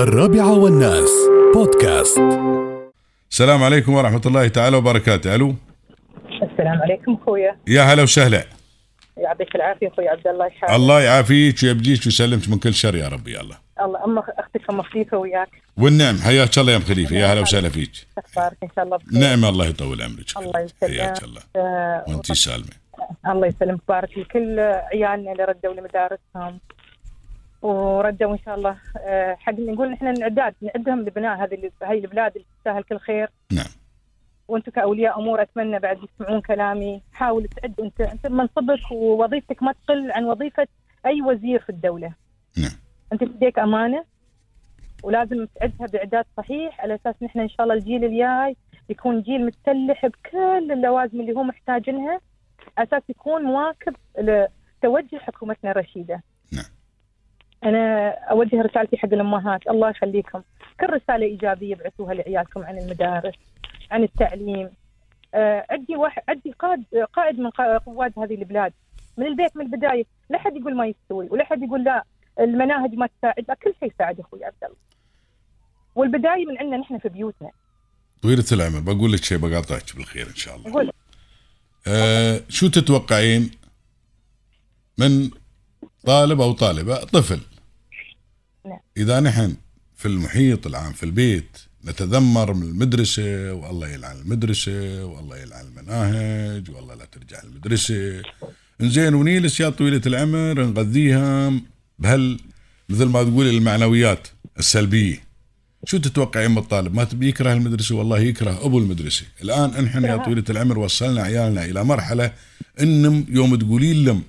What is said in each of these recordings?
الرابعة والناس. بودكاست. السلام عليكم ورحمة الله تعالى وبركاته. ألو؟ السلام عليكم أخويا. يا هلا وسهلا. يعطيك العافية أخوي عبد الله يحفظك الله يعافيك ويبقيك ويسلمك من كل شر يا رب يا الله الله ام أختك ام خليفه وياك. والنعم حياك الله يا أم خليفة. يا هلا وسهلا فيك. أخبارك؟ إن شاء الله بخير. نعم الله يطول عمرك. الله يسلمك. حياك الله. آه، وانت سالمة. الله يسلمك. بارك لكل عيالنا اللي ردوا لمدارسهم وردوا ان شاء الله آه، حق نقول نحن نعداد نعدهم لبناء هذه هاي البلاد اللي تستاهل كل خير. نعم. وأنتم كأولياء أمور أتمنى بعد يسمعون كلامي حاول تعد انت أنت منصبك ووظيفتك ما تقل عن وظيفة أي وزير في الدولة. نعم. أنت في يديك أمانة ولازم تعدها بإعداد صحيح على أساس نحن إن شاء الله الجيل الجاي يكون جيل متسلح بكل اللوازم اللي هو محتاجينها على أساس يكون مواكب لتوجه حكومتنا الرشيدة. أوجه رسالتي حق الأمهات. الله يخليكم. كل رسالة إيجابية ابعثوها لعيالكم عن المدارس عن التعليم. آه، عندي واحد عندي قائد قائد من قواد هذه البلاد. من البيت من البداية. لا حد يقول ما يستوي ولا حد يقول لا المناهج ما تساعد. لا كل شيء يساعد أخوي عبد الله. والبداية من عندنا نحن في بيوتنا. طويلة العمر. بقول لك شيء بقاطعك بالخير إن شاء الله. قول. آه شو تتوقعين من طالب أو طالبة؟ طفل. نعم. إذا نحن في المحيط العام في البيت نتذمر من المدرسة والله يلعن المدرسة والله يلعن المناهج والله لا ترجع المدرسة. إنزين ونيلس يا طويلة العمر نغذيها بهال مثل ما تقول المعنويات السلبية. شو تتوقعين من الطالب؟ ما تبي يكره المدرسة؟ والله يكره أبو المدرسة. الآن إنحن يا طويلة العمر وصلنا عيالنا إلى مرحلة إنهم يوم تقولين لهم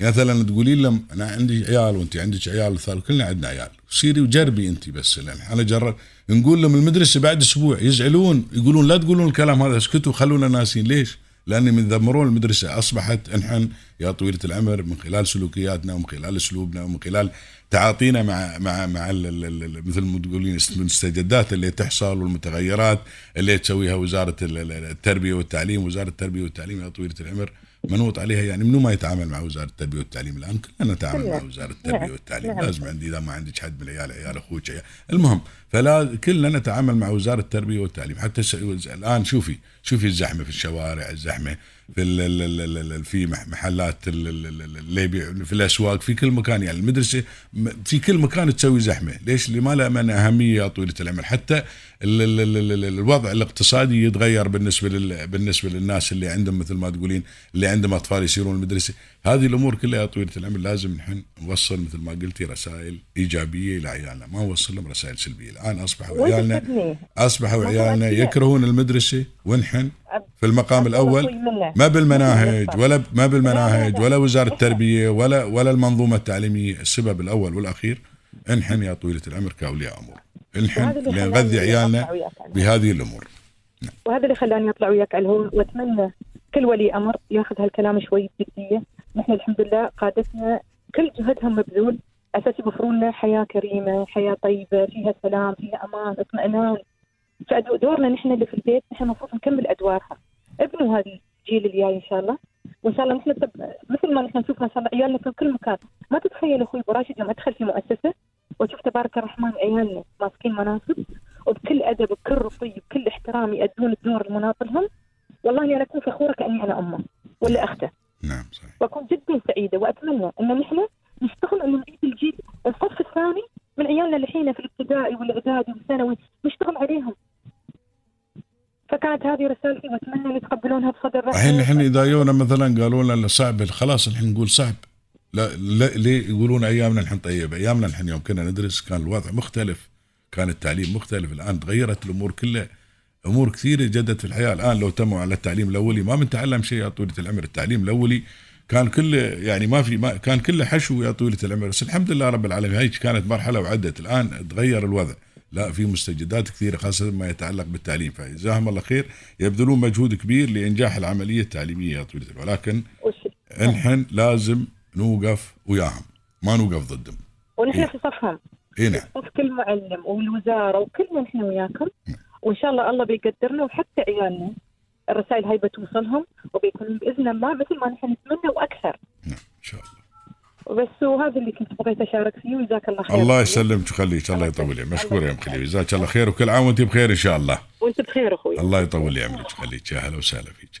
مثلا تقولين لهم أنا عندي عيال وانت عندك عيال وثال كلنا عندنا عيال. سيري وجربي انت بس لأن أنا جرب نقول لهم المدرسة بعد أسبوع يزعلون يقولون لا تقولون الكلام هذا اسكتوا خلونا ناسين. ليش؟ لأن من ذمرون المدرسة. أصبحت انحن يا طويلة العمر من خلال سلوكياتنا ومن خلال أسلوبنا ومن خلال تعاطينا مع مع مع مثل ما تقولين المستجدات اللي تحصل والمتغيرات اللي تسويها وزارة ال- ال- التربية والتعليم. وزارة التربية والتعليم يا طويلة العمر منوط عليها يعني منو ما يتعامل مع وزاره التربيه والتعليم الان كلنا نتعامل مع. وزاره التربيه نعم. والتعليم نعم. لازم عندي اذا ما عندك حد من العيال عيال أخوك المهم فلا كلنا نتعامل مع وزاره التربيه والتعليم حتى س- الان شوفي شوفي الزحمه في الشوارع الزحمه في ال في مح- محلات ال- ال- ال- ال- اللي يبيع في الاسواق في كل مكان يعني المدرسة في كل مكان تسوي زحمه ليش لما لا من اهميه يا طويله العمر حتى ال ال ال ال ال الوضع الاقتصادي يتغير بالنسبة لل بالنسبة للناس اللي عندهم مثل ما تقولين اللي عندهم أطفال يسيرون المدرسة هذه الأمور كلها يا طويلة العمر لازم نحن نوصل مثل ما قلتي رسائل إيجابية لعيالنا ما نوصل لهم رسائل سلبية الآن اصبحوا عيالنا اصبحوا عيالنا. يكرهون المدرسة ونحن في المقام الأول. ما بالمناهج. ولا ما بالمناهج لا، لا. ولا وزارة التربية ولا ولا المنظومة التعليمية السبب الأول والأخير انحن يا طويلة العمر كأولياء أمور خلاني نغذي عيالنا بهذه الأمور وهذا اللي خلاني أطلع وياك على الهواء وأتمنى كل ولي أمر ياخذ هالكلام شوي بجدية، نحن الحمد لله قادتنا كل جهدهم مبذول أساس يوفرون لنا حياة كريمة، حياة طيبة، فيها سلام، فيها أمان، اطمئنان. فدورنا نحن اللي في البيت نحن المفروض نكمل أدوارها. ابنوا هذا الجيل الجاي إن شاء الله وإن شاء الله نحن مثل ما نحن نشوف ما شاء الله عيالنا في كل مكان، ما تتخيل أخوي أبو راشد يوم أدخل في مؤسسة وأشوف تبارك الرحمن عيالنا ماسكين مناصب وبكل أدب بكل رقي بكل احترام يأدون الدور المناط لهم والله اني أنا اكون فخورة كأني أنا أمه ولا اخته نعم صحيح. وأكون جدا سعيدة وأتمنى إن نحن نشتغل ان نعيد الجيل الصف الثاني من عيالنا اللي الحين في الابتدائي والإعدادي والثانوي نشتغل عليهم. فكانت هذه رسالتي وأتمنى أن يتقبلونها بصدر رحب الحين الحين إذا يونا مثلا قالوا لنا صعب خلاص الحين نقول صعب. لا, لا ليه يقولون أيامنا الحين طيبة؟ أيامنا الحين يوم كنا ندرس كان الوضع مختلف كان التعليم مختلف الآن تغيرت الأمور كلها. أمور كثيرة جدت في الحياة. الآن لو تموا على التعليم الأولي ما بنتعلم شيء يا طويلة العمر. التعليم الأولي كان كله يعني ما في ما كان كله حشو يا طويلة العمر. بس الحمد لله رب العالمين هاي كانت مرحلة وعدت. الآن تغير الوضع. لا في مستجدات كثيرة خاصة ما يتعلق بالتعليم. فجزاهم الله خير. يبذلون مجهود كبير لإنجاح العملية التعليمية يا طويلة العمر. ولكن نحن لازم نوقف وياهم. ما نوقف ضدهم. ونحن في صفهم. اي نعم. صف كل معلم والوزارة وكلنا نحن وياكم وإن شاء الله الله بيقدرنا وحتى عيالنا الرسائل هاي بتوصلهم وبيكونون بإذن الله مثل ما نحن نتمنى وأكثر. نعم إن شاء الله. وبس وهذا اللي كنت بغيت أشارك فيه وجزاك الله خير. الله يسلمك ويخليك الله يطول لي مشكور يا أم خليل. جزاك الله خير وكل عام وأنت بخير إن شاء الله. وأنت بخير أخوي. الله يطول لي عمرك ويخليك يا هلا وسهلا فيك.